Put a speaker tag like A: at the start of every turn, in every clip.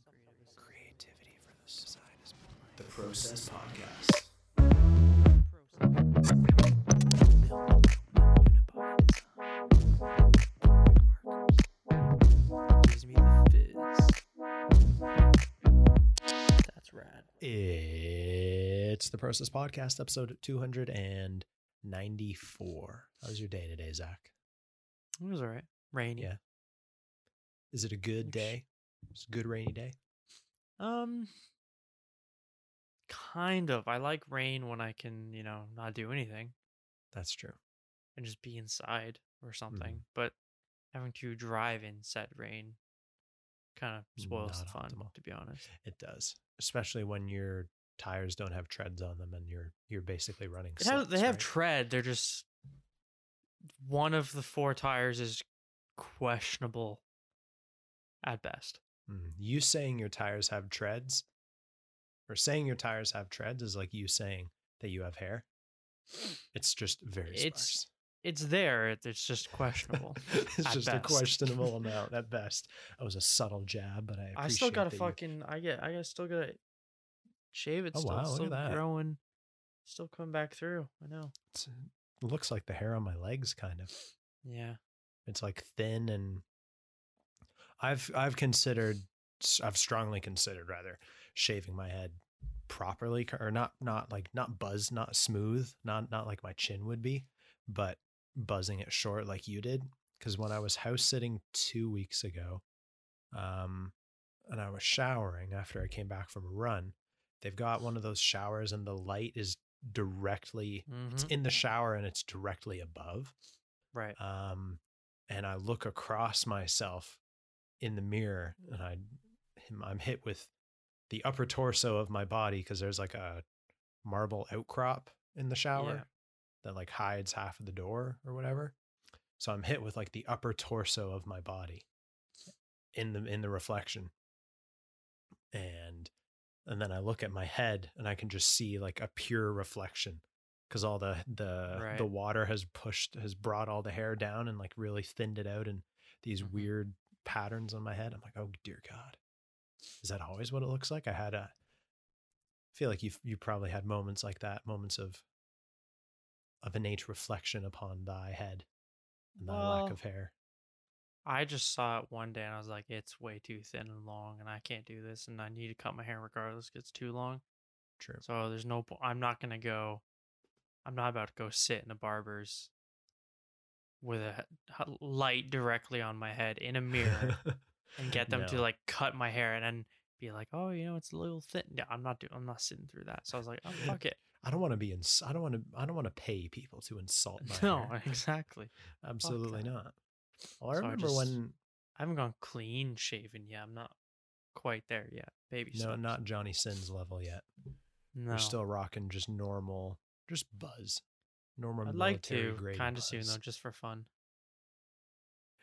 A: Some creative
B: Creativity for the side is the Process Podcast.
A: Gives me the fizz. That's rad.
B: It's the Process Podcast, episode 294. How was your day today, Zak?
A: It was all right. Rainy.
B: Yeah. Is it a good day? It's a good rainy day.
A: Um, kind of. I like rain when I can, you know, not do anything
B: That's true.
A: and just be inside
B: Mm-hmm.
A: or something. But having to drive in said rain kind of spoils the
B: Not
A: fun,
B: optimal.
A: to be honest.
B: It does, especially when your tires don't have treads on them and you're you're basically running.
A: It has, they have
B: right?
A: tread. They're just one of the four tires is questionable at best.
B: Mm. You saying your tires have treads, or saying your tires have treads, is like you saying that you have hair. It's just very
A: It's
B: sparse.
A: It's there. It's just questionable.
B: it's just
A: best.
B: a questionable amount at best. That was a subtle jab, but I
A: I still
B: that you-
A: fucking. I get. I still gotta shave it.
B: Oh,
A: still,
B: wow,
A: it's
B: look at
A: still growing. Still coming back through. I know.
B: it's- it looks like the hair on my legs, kind of.
A: Yeah.
B: It's like thin and I've I've considered I've strongly considered rather shaving my head properly or not not like not buzz not smooth not not like my chin would be but buzzing it short like you did because when I was house sitting 2 weeks ago um and I was showering after I came back from a run they've got one of those showers and the light is directly it's
A: Mhm.
B: in the shower and it's directly above
A: Right.
B: um, and I look across myself in the mirror, and I, I'm hit with the upper torso of my body because there's like a marble outcrop in the shower
A: Yeah.
B: that like hides half of the door or whatever. So I'm hit with like the upper torso of my body in the in the reflection, and and then I look at my head and I can just see like a pure reflection because all the the the water has pushed has brought all the hair down and like really thinned it out and these
A: Mhm.
B: weird patterns on my head. I'm like, oh dear God, is that always what it looks like? I had a I feel like you you probably had moments like that, moments of of innate reflection upon thy head and thy lack of hair.
A: I just saw it one day and I was like, it's way too thin and long, and I can't do this, and I need to cut my hair regardless. It's too long.
B: True.
A: So there's no. I'm not gonna go. I'm not about to go sit in a barber's with a light directly on my head in a mirror and get them to like cut my hair and then be like, oh, you know, it's a little thin. Yeah, I'm not doing. I'm not sitting through that. So I was like, oh, fuck it.
B: I don't want to be ins- I don't want to I don't want to pay people to insult my
A: No,
B: hair.
A: exactly.
B: Absolutely not. Well, I
A: So I
B: remember
A: just-
B: when
A: I haven't gone clean shaven yet. I'm not quite there yet. Baby
B: no,
A: steps.
B: not Johnny Sins level yet.
A: No.
B: We're still rocking just normal, just buzz, normal.
A: I'd like to kind of soon though, just for fun.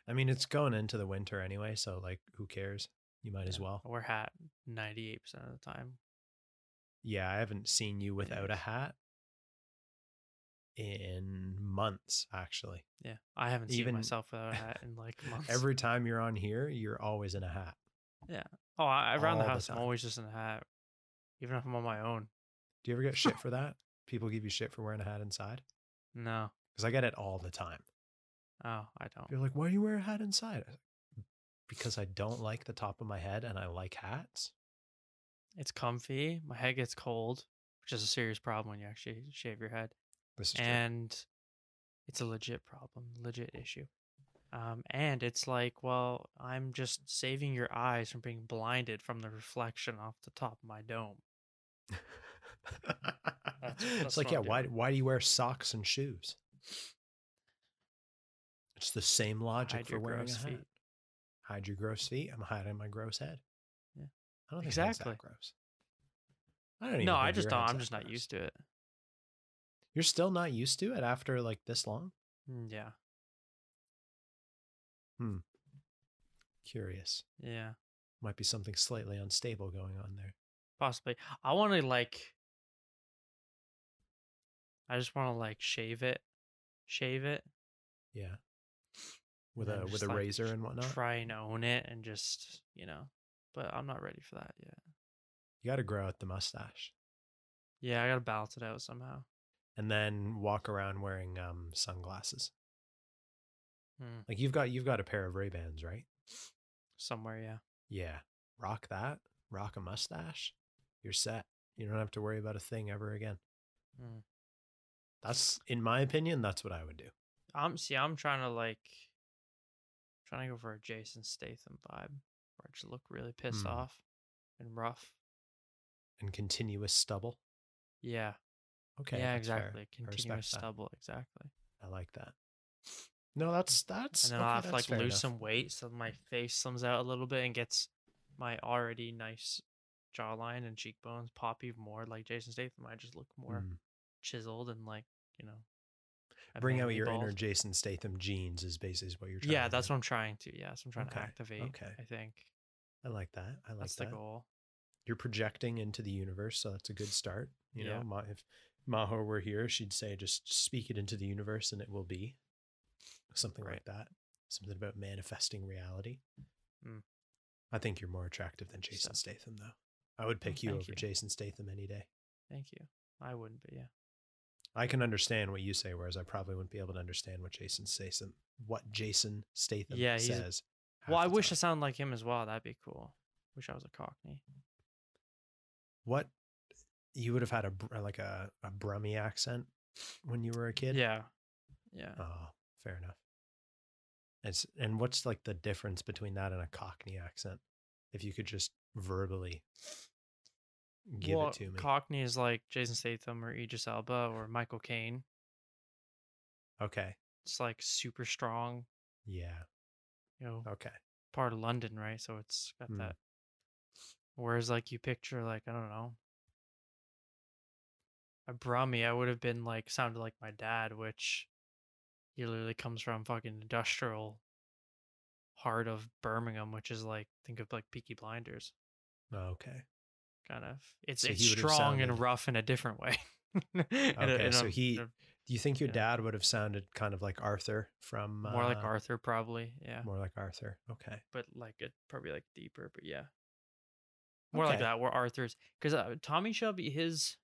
B: I mean, it's going into the winter anyway, so like, who cares? You might as well.
A: I wear hat 98% of the time.
B: Yeah, I haven't seen you without a hat in months, actually.
A: Yeah, I haven't
B: Even-
A: seen myself without a hat in like months.
B: Every time you're on here, you're always in a hat. Yeah.
A: Oh, I, around the
B: all the
A: house, I'm always just in a hat, even if I'm on my own.
B: Do you ever get shit for that? People give you shit for wearing a hat inside?
A: No,
B: Because I get it all the time.
A: oh, I don't.
B: You're like, why do you wear a hat inside? I was like, Because I don't like the top of my head and I like hats.
A: It's comfy. My head gets cold, which is a serious problem when you actually shave your head,
B: This is true.
A: and it's a legit problem, legit issue. Um, and it's like, well, I'm just saving your eyes from being blinded from the reflection off the top of my dome. that's
B: it's like, yeah, why why do you wear socks and shoes? It's the same logic
A: Hide
B: for wearing a hat.
A: feet.
B: Hide your gross feet. I'm hiding my gross head.
A: Yeah.
B: I don't think exactly.
A: Exactly.
B: that gross. I don't even
A: No, I just don't. I'm just not
B: gross.
A: used to it.
B: You're still not used to it after like this long?
A: Mm, Yeah,
B: Curious.
A: yeah,
B: Might be something slightly unstable going on there.
A: possibly. I want to like. I just want to like shave it, shave it,
B: Yeah. With a with a
A: like,
B: razor and whatnot.
A: Try and own it, and just you know, but I'm not ready for that yet.
B: You got to grow out the mustache
A: Yeah, I gotta balance it out somehow.
B: and then walk around wearing um, sunglasses.
A: Hmm.
B: Like you've got you've got a pair of Ray Bans, right?
A: Somewhere, yeah.
B: Yeah, rock that. Rock a mustache. You're set. You don't have to worry about a thing ever again.
A: Hmm.
B: That's, in my opinion, that's what I would do.
A: I'm see. I'm trying to like, trying to go for a Jason Statham vibe, where I just look really pissed
B: Hmm.
A: off and rough.
B: And continuous stubble.
A: Yeah.
B: Okay.
A: yeah.
B: fair.
A: Exactly.
B: Respect
A: Continuous
B: that.
A: stubble. Exactly.
B: I like that. No, that's that's.
A: and then
B: okay,
A: I'll have to like lose
B: enough.
A: some weight so my face slims out a little bit and gets my already nice jawline and cheekbones pop even more. Like Jason Statham, I just look more
B: Mm. Chiseled
A: and like you know.
B: Bring out your inner. Jason Statham genes is basically what you're trying.
A: Yeah, that's
B: do.
A: what I'm trying to. Yeah, so I'm trying
B: Okay,
A: to activate.
B: okay.
A: I think
B: I like that. I like
A: that's
B: that.
A: the goal.
B: You're projecting into the universe, so that's a good start. You
A: Yeah.
B: know, Ma- if Maho were here, she'd say just speak it into the universe and it will be something like that. Something about manifesting reality.
A: Mm.
B: I think you're more attractive than Jason
A: stuff.
B: Statham, though. I would pick you over
A: you.
B: Jason Statham any day.
A: Thank you. I wouldn't, but yeah.
B: I can understand what you say, whereas I probably wouldn't be able to understand what Jason Statham, what Jason Statham
A: Yeah,
B: says.
A: Well, I wish I
B: time.
A: sounded like him as well. That'd be cool. Wish I was a Cockney.
B: what you would have had a like a a Brummy accent when you were a kid.
A: Yeah. Yeah.
B: Oh, fair enough. It's and what's like the difference between that and a Cockney accent? If you could just verbally give
A: well,
B: it to me.
A: Cockney is like Jason Statham or Idris Elba or Michael Caine.
B: okay.
A: It's like super strong,
B: Yeah.
A: you know,
B: Okay.
A: part of London, right? So it's got
B: Mm.
A: that. Whereas, like, you picture, like, I don't know, a Brummy, I would have been like, sounded like my dad, which he literally comes from fucking industrial heart of Birmingham, which is like, think of like Peaky Blinders,
B: Okay.
A: Kind of. It's
B: So
A: it's
B: he would have
A: strong and rough in a different way. A-
B: Okay,
A: in
B: so
A: a-
B: he-
A: a-
B: Do you think your
A: Yeah.
B: dad would have sounded kind of like Arthur from
A: more like
B: uh,
A: Arthur, probably. Yeah.
B: More like Arthur. Okay.
A: but like it probably like deeper, but yeah, more like that. Where Arthur's because uh, Tommy Shelby, his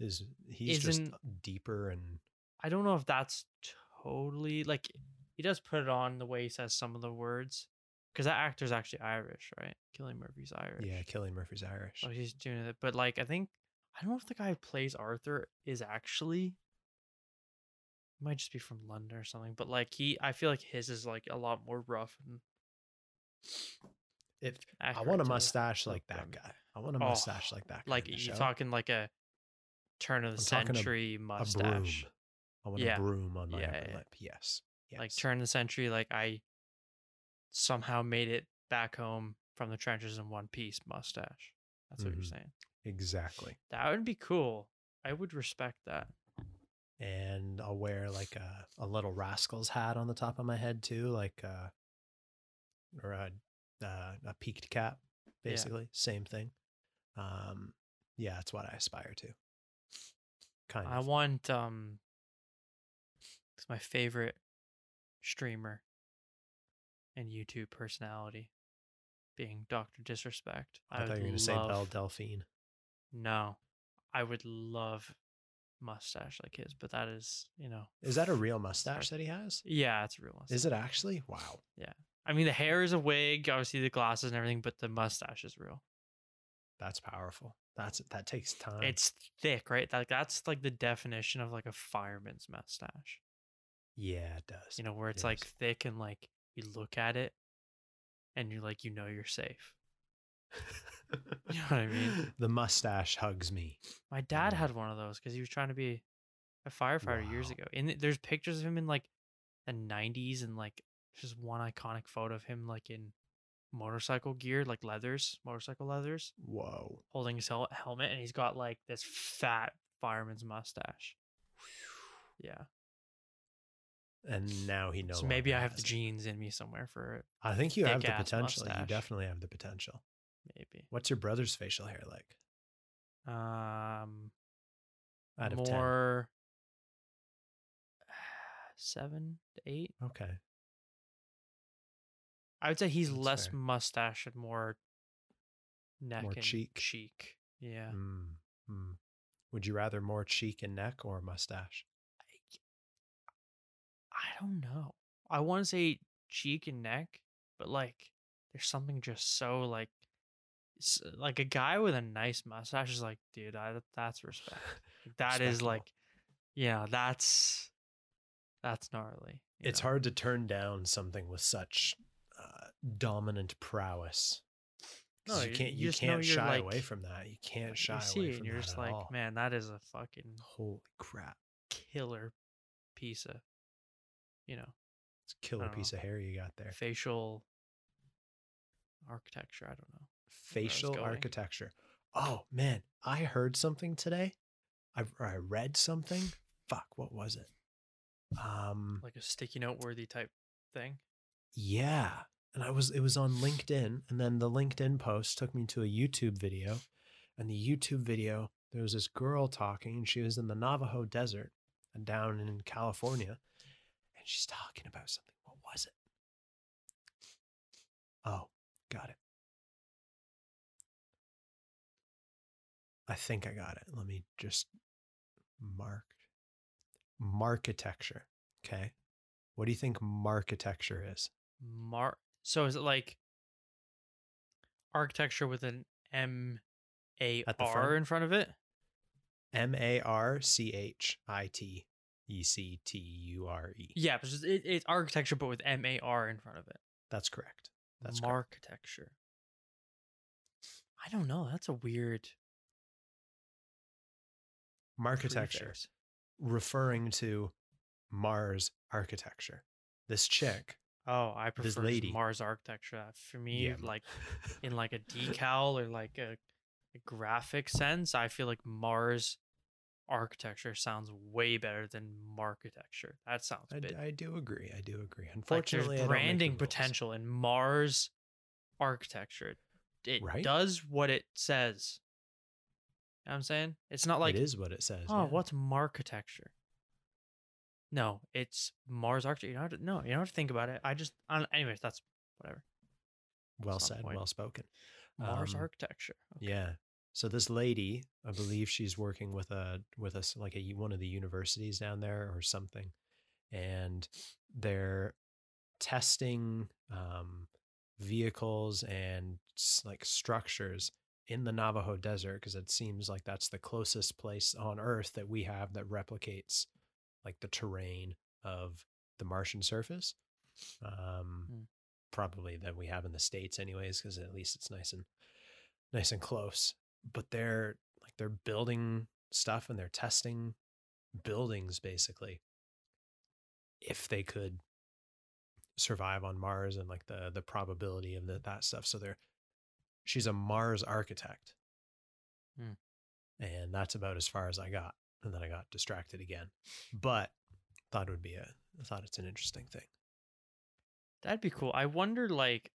B: Is he's just deeper and
A: I don't know if that's totally like he does put it on the way he says some of the words because that actor's actually Irish, right? Cillian Murphy's Irish.
B: yeah, Cillian Murphy's Irish.
A: Oh, he's doing it, but like I think I don't know if the guy who plays Arthur is actually. He might just be from London or something, but like he, I feel like his is like a lot more rough and.
B: If I want a mustache like that guy. I want a
A: Oh,
B: mustache like that guy.
A: like you're
B: show.
A: talking like a turn of the
B: I'm talking a-
A: century
B: a broom.
A: mustache
B: I want
A: Yeah.
B: a broom on my
A: Yeah,
B: upper
A: yeah.
B: lip. Yes. Yes.
A: like turn of the century like i somehow made it back home from the trenches in one piece mustache that's what you're
B: Mhm.
A: saying
B: Exactly.
A: that would be cool i would respect that
B: And I'll wear like a, a little rascal's hat on the top of my head too, like uh or a uh, a peaked cap,
A: Yeah.
B: basically. Same thing. Um yeah, that's what I aspire to. Kind
A: i
B: of.
A: want um it's my favorite streamer and youtube personality being dr disrespect
B: I, thought you were gonna say Belle Delphine.
A: no i would love mustache like his but that is you know
B: Is that a real mustache that he has?
A: yeah it's a real mustache
B: Is it actually? Wow. Yeah.
A: I mean, the hair is a wig, obviously the glasses and everything, but the mustache is real.
B: That's powerful. That's that takes time.
A: It's thick, right? Like that's like the definition of like a fireman's mustache.
B: yeah, it does.
A: You know, where it's like
B: Yes.
A: thick and like you look at it and you're like, you know, you're safe. You know what I mean?
B: the mustache hugs me.
A: My dad had one of those because he was trying to be a firefighter years ago. And there's pictures of him in like the 90s and like just one iconic photo of him like in motorcycle gear, like leathers, motorcycle leathers.
B: Whoa.
A: holding his helmet and he's got like this fat fireman's mustache. Yeah.
B: And now he knows.
A: so maybe I have the genes in me somewhere for it.
B: I think you have the potential. You definitely have the potential.
A: Maybe.
B: What's your brother's facial hair like?
A: Um
B: Out of
A: more seven to eight.
B: Okay.
A: I would say he's
B: That's
A: less
B: fair.
A: mustache and more neck
B: More
A: and
B: cheek.
A: Cheek. Yeah.
B: Mm, mm. Would you rather more cheek and neck or mustache?
A: I don't know. I want to say cheek and neck, but like there's something just so like like a guy with a nice mustache is like, dude, I, that's respect. That is like, yeah, that's that's gnarly.
B: It's
A: know?
B: hard to turn down something with such uh, dominant prowess.
A: No,
B: you can't
A: you
B: you, can't shy
A: like-
B: away from that. You can't shy
A: you
B: away from
A: and you're
B: that
A: just
B: at
A: like,
B: all.
A: man, that is a fucking
B: Holy crap!
A: killer piece of, you know,
B: It's a killer piece of hair you got there.
A: facial architecture. I don't know.
B: Facial architecture. Oh man, I heard something today. I I read something. Fuck, what was it? Um,
A: Like a sticky note worthy type thing.
B: Yeah. And I was it was on LinkedIn and then the LinkedIn post took me to a YouTube video. And the YouTube video, there was this girl talking and she was in the Navajo desert and down in California and she's talking about something. What was it? Oh, got it. I think I got it. Let me just mark architecture. Okay. What do you think architecture is?
A: Mar. So is it like architecture with an M A R in front of it?
B: M A R C H I T E C T U R E.
A: Yeah, but it's, it, it's architecture, but with M A R in front of it.
B: That's correct. That's
A: architecture. I don't know. That's a weird Architecture,
B: referring to Mars architecture. This chick,
A: Oh, I
B: This
A: prefer
B: lady.
A: Mars architecture. Uh, for me,
B: Yeah.
A: like in like a decal or like a, a graphic sense, I feel like Mars architecture sounds way better than marchitecture. That sounds
B: I,
A: big.
B: I do agree. I do agree.
A: like
B: Unfortunately,
A: there's
B: I don't make the
A: branding potential in Mars architecture. It
B: Right?
A: does what it says. You know what I'm saying? It's not like
B: it is what it says.
A: oh,
B: yeah.
A: what's marchitecture? No, it's Mars architecture. You don't have to, no, you don't have to think about it. I just, I, anyways, that's whatever.
B: Well
A: That's
B: said. Well spoken.
A: Mars
B: Um,
A: architecture. Okay.
B: Yeah. So this lady, I believe she's working with a with us like a one of the universities down there or something, and they're testing um, vehicles and like structures in the Navajo Desert because it seems like that's the closest place on Earth that we have that replicates like the terrain of the Martian surface. Um,
A: Hmm.
B: Probably that we have in the states, anyways, because at least it's nice and nice and close. But they're like they're building stuff and they're testing buildings basically if they could survive on Mars and like the the probability of the, that stuff. So they're she's a Mars architect.
A: Hmm.
B: And that's about as far as I got. And then I got distracted again. But thought it would be a I thought it's an interesting thing.
A: That'd be cool. I wonder, like,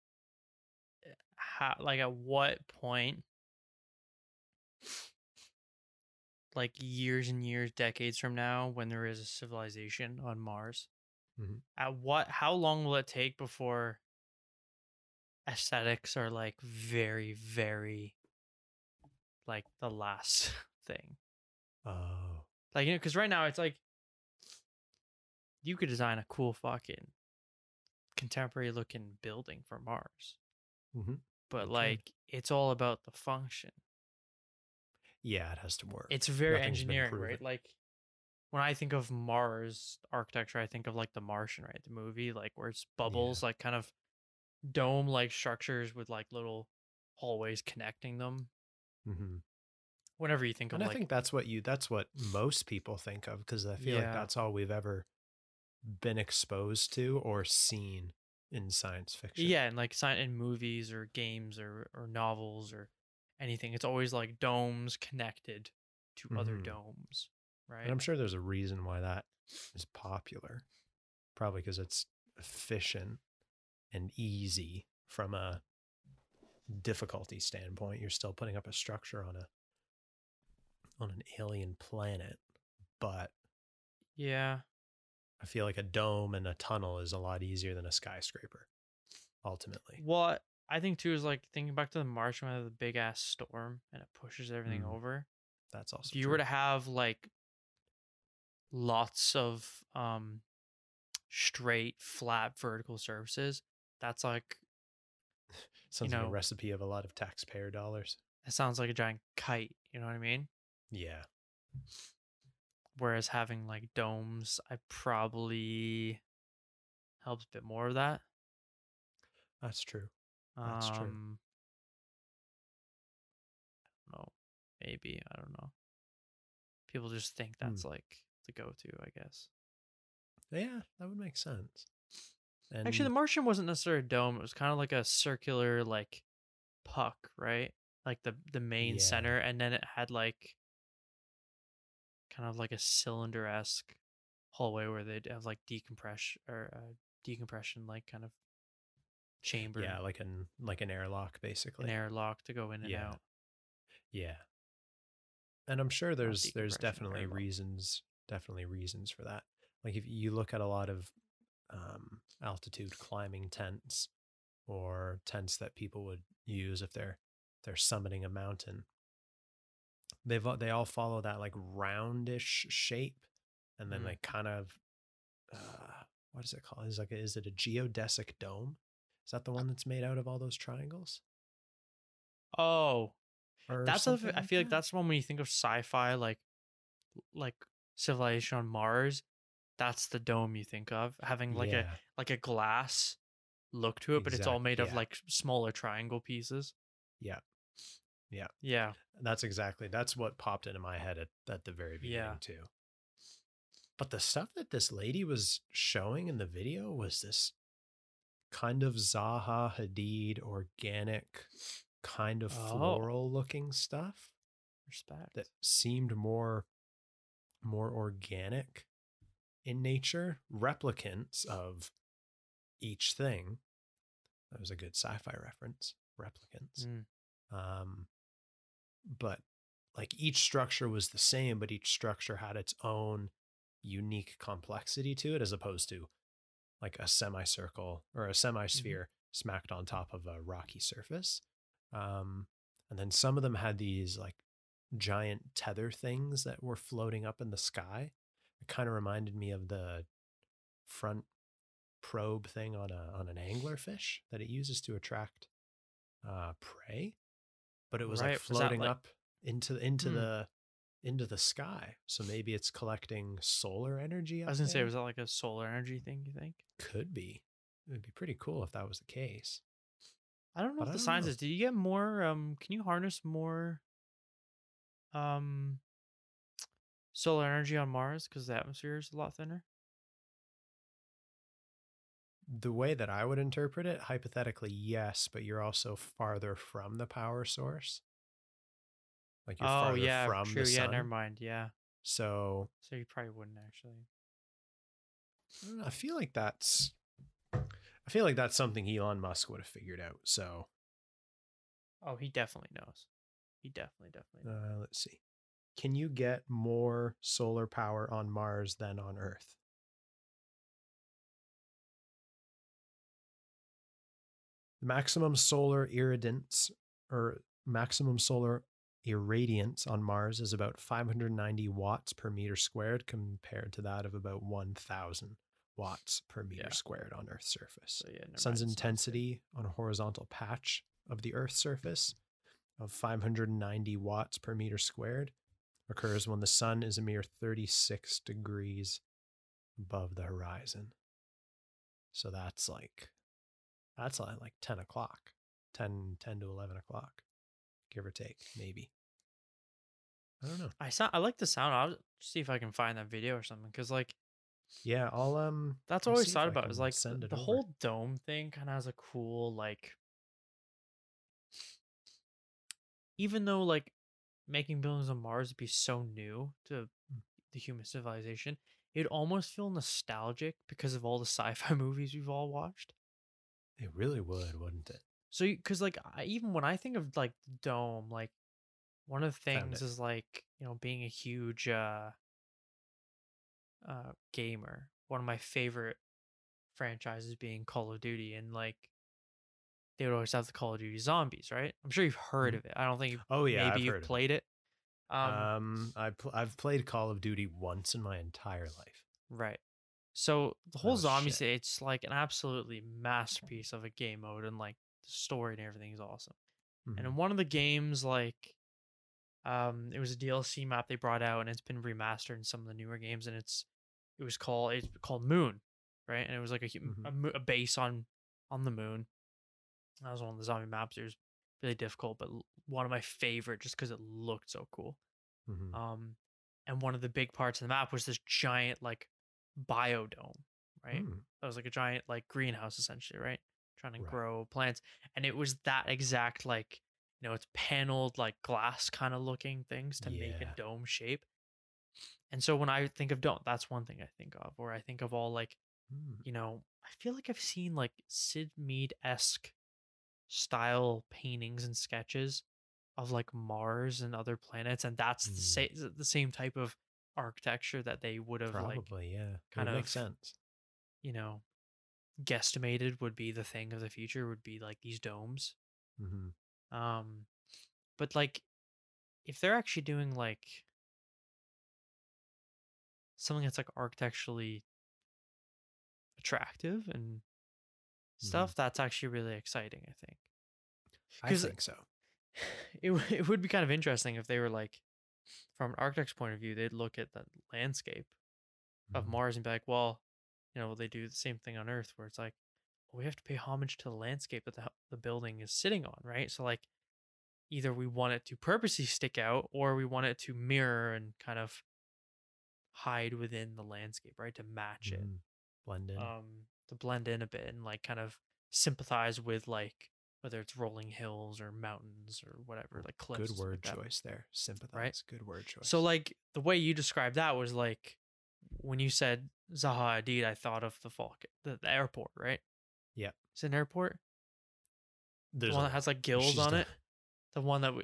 A: how, like, at what point, like, years and years, decades from now, when there is a civilization on Mars,
B: Mhm.
A: at what, how long will it take before aesthetics are like very, very, like, the last thing?
B: Oh.
A: Like, you know, because right now it's like you could design a cool fucking contemporary looking building for Mars,
B: hmm
A: but
B: can.
A: like it's all about the function.
B: Yeah, it has to work.
A: It's very
B: Nothing's
A: engineering, right? Like when I think of Mars architecture, I think of like The Martian, right? The movie, like where it's bubbles, like kind of dome like structures with like little hallways connecting them.
B: Mm-hmm.
A: Whenever you think of
B: And I
A: like
B: think that's what you that's what most people think of because I feel like that's all we've ever been exposed to or seen in science fiction.
A: Yeah, and like science in movies or games or or novels or anything. It's always like domes connected to other
B: Mhm.
A: domes, right?
B: And I'm sure there's a reason why that is popular. Probably because it's efficient and easy from a difficulty standpoint. You're still putting up a structure on a on an alien planet, but
A: yeah,
B: I feel like a dome and a tunnel is a lot easier than a skyscraper. ultimately.
A: What I think too is like thinking back to the Martian when the big ass storm and it pushes everything
B: Mm,
A: over.
B: That's also
A: if you
B: true.
A: were to have like lots of um straight flat vertical surfaces, that's like
B: Sounds like
A: know-
B: a recipe of a lot of taxpayer dollars.
A: that sounds like a giant kite. You know what I mean?
B: Yeah.
A: Whereas having like domes, I probably helps a bit more of that.
B: That's true. That's true.
A: Um, I don't know. Maybe I don't know. People just think
B: Hmm.
A: that's like the go-to, I guess.
B: Yeah, that would make sense. And
A: Actually, the Martian wasn't necessarily a dome. It was kind of like a circular, like puck, right? Like the the main
B: Yeah.
A: center, and then it had like kind of like a cylinder esque hallway where they'd have like decompression or uh, decompression, like kind of chamber,
B: yeah, like an like an airlock basically.
A: an airlock to go in and
B: Yeah.
A: out.
B: Yeah. And I'm sure there's there's definitely
A: airlock.
B: reasons definitely reasons for that. Like if you look at a lot of um, altitude climbing tents or tents that people would use if they're they're summiting a mountain, they've they all follow that like roundish shape, and then
A: Mm.
B: they kind of uh, what is it called? Is like a, is it a geodesic dome? Is that the one that's made out of all those triangles?
A: Oh, that's I feel like
B: that?
A: that's the one when you think of sci-fi, like like civilization on Mars. That's the dome you think of having like a like a glass look to it, but it's all made of like smaller triangle pieces.
B: Yeah. Yeah.
A: Yeah.
B: That's exactly that's what popped into my head at, at the very beginning
A: Yeah.
B: too. But the stuff that this lady was showing in the video was this kind of Zaha Hadid organic kind of
A: Oh.
B: floral looking stuff
A: Respect.
B: that seemed more more organic in nature, replicants of each thing. That was a good sci-fi reference. Replicants.
A: Mm.
B: Um, but like each structure was the same, but each structure had its own unique complexity to it, as opposed to like a semicircle or a semisphere smacked on top of a rocky surface. Um, and then some of them had these like giant tether things that were floating up in the sky. It kind of reminded me of the front probe thing on a on an anglerfish that it uses to attract uh prey but it was
A: Right,
B: like
A: was
B: floating
A: like-
B: up into into
A: Hmm.
B: the into the sky so maybe it's collecting solar energy
A: I was gonna say, was that like a solar energy thing? You think?
B: could be it would be pretty cool if that was the case
A: I don't know
B: But
A: if
B: I
A: the science
B: know.
A: is. Do you get more? Um, can you harness more? Um, solar energy on Mars because the atmosphere is a lot thinner.
B: the way that i would interpret it hypothetically yes but you're also farther from the power source like you're
A: oh
B: farther
A: yeah,
B: from
A: true.
B: the
A: Yeah, never mind. Yeah,
B: so
A: so you probably wouldn't actually.
B: I don't know, I feel like that's I feel like that's something Elon Musk would have figured out. So
A: Oh, he definitely knows. He definitely, definitely. Knows.
B: uh, let's see. Can you get more solar power on Mars than on Earth? Maximum solar irradiance or maximum solar irradiance on Mars is about 590 watts per meter squared compared to that of about 1000 watts per meter
A: Yeah.
B: squared on Earth's surface.
A: So yeah,
B: sun's
A: mind, it's not safe.
B: intensity on a horizontal patch of the Earth's surface of 590 watts per meter squared occurs when the sun is a mere 36 degrees above the horizon. So that's like, that's like, like 10 o'clock, 10, 10 to 11 o'clock, give or take, maybe. I don't know.
A: I sound. I like the sound. I'll see if I can find that video or something. Cause like
B: Yeah, I'll, um,
A: that's
B: I'll
A: always thought about. Is like
B: send
A: the,
B: it
A: the
B: over.
A: whole dome thing kind of has a cool like. Even though like making buildings on Mars would be so new to
B: Hmm.
A: the human civilization, it'd almost feel nostalgic because of all the sci-fi movies we've all watched.
B: it really would, wouldn't it?
A: So, because like I, even when I think of like dome, like one of the things is like you know being a huge uh, uh, gamer. One of my favorite franchises being Call of Duty, and like they would always have the Call of Duty Zombies, right? I'm sure you've heard
B: Mhm.
A: of it. I don't think you've,
B: Oh yeah,
A: maybe
B: I've
A: you've
B: of it.
A: played it. Um,
B: Um, I pl- I've played Call of Duty once in my entire life.
A: right. So the whole
B: Oh,
A: zombies, it's like an absolutely masterpiece of a game mode, and like the story and everything is awesome. And
B: Mhm.
A: in one of the games, like, um, it was a DLC map they brought out, and it's been remastered in some of the newer games, and it's it was called it's called Moon, right? And it was like a
B: Mhm.
A: a, a base on on the moon. That was one of the zombie maps. It was really difficult, but one of my favorite just because it looked so cool.
B: Mhm.
A: Um, and one of the big parts of the map was this giant like biodome, right?
B: Mm.
A: That was like a giant like greenhouse essentially, right? Trying to
B: Right.
A: grow plants. And it was that exact like, you know, it's paneled like glass kind of looking things to make a dome shape. And so when I think of dome, that's one thing I think of, or I think of all like,
B: Mm.
A: you know, I feel like I've seen like Syd Mead esque style paintings and sketches of like Mars and other planets, and that's the,
B: Mm.
A: sa- the same type of architecture that they would have like
B: Probably, yeah.
A: kind of-
B: sense.
A: you know, guesstimated would be the thing of the future would be like these domes.
B: hmm
A: Um, but like, if they're actually doing like something that's like architecturally attractive and stuff, that's actually really exciting. I think
B: I think so.
A: it it would be kind of interesting if they were like, from an architect's point of view, they'd look at the landscape of
B: Mhm.
A: Mars and be like, well, you know, they do the same thing on Earth where it's like, well, we have to pay homage to the landscape that the, the building is sitting on, right? So, like, either we want it to purposely stick out or we want it to mirror and kind of hide within the landscape, right? To match
B: it, Blend in.
A: um, to blend in a bit and like kind of sympathize with like whether it's rolling hills or mountains or whatever, like cliffs.
B: Good word
A: like
B: choice there. Sympathize. Right? Good word choice.
A: So like the way you described that was like when you said Zaha Hadid, I thought of the Falcon, the, the airport, right?
B: Yeah.
A: It's an airport.
B: There's
A: the one
B: a
A: that has like gills on
B: done-
A: it. The one that we,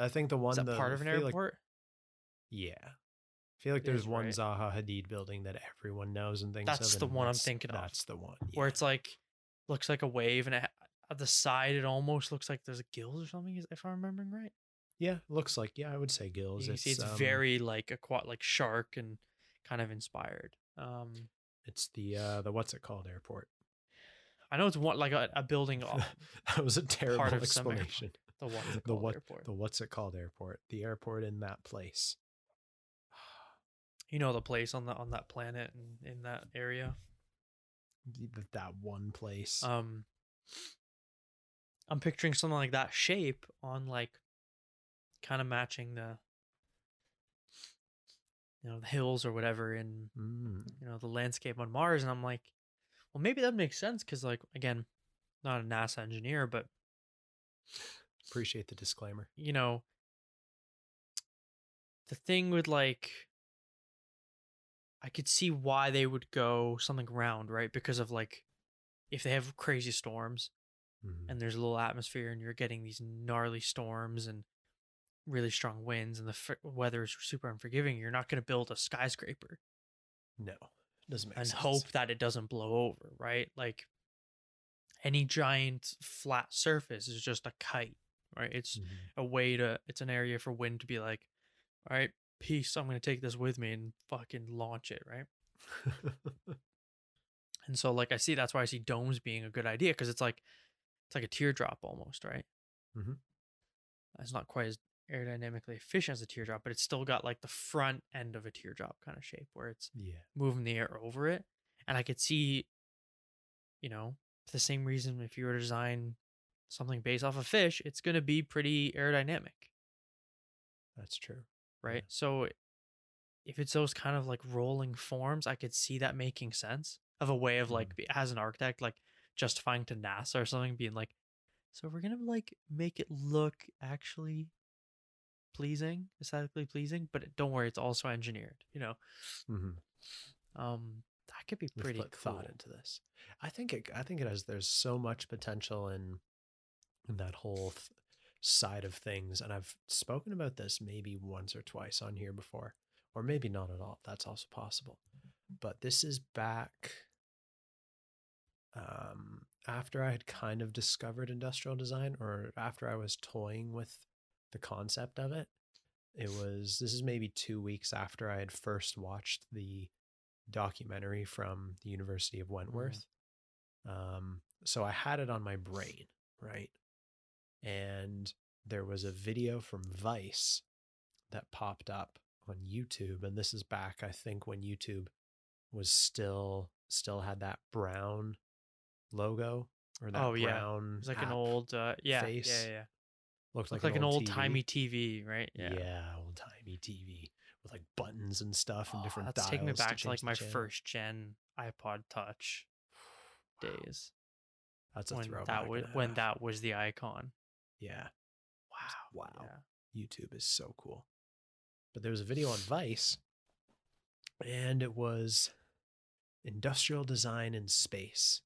B: I think the one
A: is that
B: the,
A: part of an
B: feel like-
A: airport.
B: yeah. I feel like
A: It
B: there's one
A: right?
B: Zaha Hadid building that everyone knows and thinks
A: That's
B: of.
A: the one I'm
B: that's-
A: thinking of,
B: That's the one.
A: Where it's like looks like a wave, and it, at the side it almost looks like there's a gills or something. is- If I'm remembering right,
B: yeah, looks like yeah, I would say gills.
A: you can see it's
B: um,
A: very like aqua, like shark and kind of inspired. Um,
B: It's the uh the what's it called airport.
A: I know it's one like a, a building off
B: that was a terrible
A: of some airport.
B: explanation.
A: the one
B: The what
A: airport.
B: the what's it called airport? The airport in that place.
A: you know the place on the on that planet and in that area
B: That one place.
A: um i'm picturing something like that shape on like kind of matching the you know the hills or whatever in
B: Mm.
A: you know the landscape on mars and i'm like well maybe that makes sense because like again not a nasa engineer but
B: Appreciate the disclaimer.
A: you know the thing with like I could see why they would go something round, right? Because of like if they have crazy storms
B: Mhm.
A: and there's a little atmosphere and you're getting these gnarly storms and really strong winds and the f- weather is super unforgiving, you're not going to build a skyscraper
B: No, doesn't make
A: and
B: sense.
A: hope that it doesn't blow over, right? Like any giant flat surface is just a kite, right? It's
B: Mhm.
A: a way to it's an area for wind to be like all right peace i'm gonna take this with me and fucking launch it right and so like i see that's why i see domes being a good idea because it's like it's like a teardrop almost right
B: Mhm.
A: it's not quite as aerodynamically efficient as a teardrop but it's still got like the front end of a teardrop kind of shape where it's
B: yeah.
A: moving the air over it and i could see you know for the same reason if you were to design something based off a fish it's going to be pretty aerodynamic
B: That's true.
A: right? So if it's those kind of like rolling forms, I could see that making sense of a way of mm-hmm. like be, as an architect, like justifying to NASA or something, being like, so we're gonna like make it look actually pleasing, aesthetically pleasing, but don't worry, it's also engineered. You know,
B: Mm-hmm.
A: um, that could be pretty
B: put
A: cool.
B: thought into this. I think it. I think it has. There's so much potential in in that whole th- side of things, and I've spoken about this maybe once or twice on here before, or maybe not at all. That's also possible. But this is back. Um, after I had kind of discovered industrial design or after I was toying with the concept of it. It was this is maybe 2 weeks after I had first watched the documentary from the University of Wentworth. Um so I had it on my brain, right? And there was a video from Vice that popped up on YouTube and this is back I think when YouTube was still still had that brown logo or that
A: Oh, yeah.
B: brown
A: It's like an old, uh, yeah,
B: face.
A: yeah, yeah.
B: Looked
A: Looked
B: like,
A: like, an old, timey TV, right?
B: yeah, old timey TV with like buttons and stuff and
A: Oh,
B: different
A: that's
B: dials.
A: taking me back to,
B: change
A: like my
B: channel.
A: first gen iPod Touch days
B: That's a
A: when
B: throwback.
A: that was when that was the icon.
B: yeah.
A: Wow,
B: Wow.
A: yeah.
B: YouTube is so cool. But there was a video on Vice, and it was industrial design in space.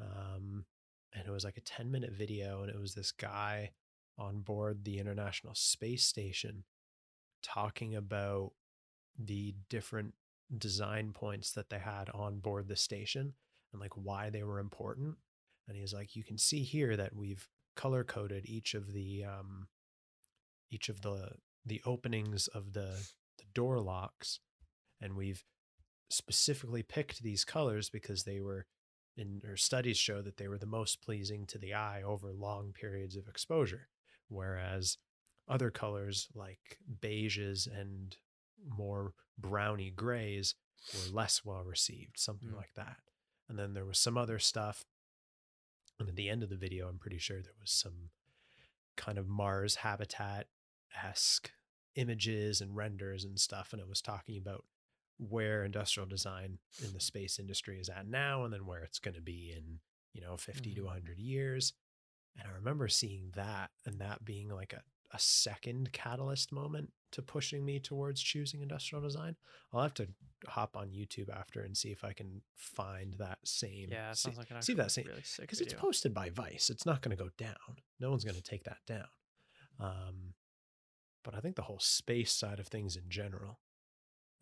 B: Um, and it was like a 10 minute video, and it was this guy on board the International Space Station talking about the different design points that they had on board the station and like why they were important. And he's like, you can see here that we've color coded each of the um, each of the the openings of the the door locks and we've specifically picked these colors because they were in or studies show that they were the most pleasing to the eye over long periods of exposure whereas other colors like beiges and more browny grays were less well received something
A: Mm.
B: like that and then there was some other stuff and at the end of the video i'm pretty sure there was some kind of mars habitat esque images and renders and stuff. And it was talking about where industrial design in the space industry is at now and then where it's going to be in, you know, 50 to
A: Mhm.
B: 100 years. And I remember seeing that and that being like a, a second catalyst moment to pushing me towards choosing industrial design. I'll have to hop on YouTube after and see if I can find that same.
A: Yeah, it
B: see-
A: sounds like
B: see that same-
A: really
B: because it's posted by Vice. It's not going to go down. No one's going to take that down. Um, but I think the whole space side of things in general.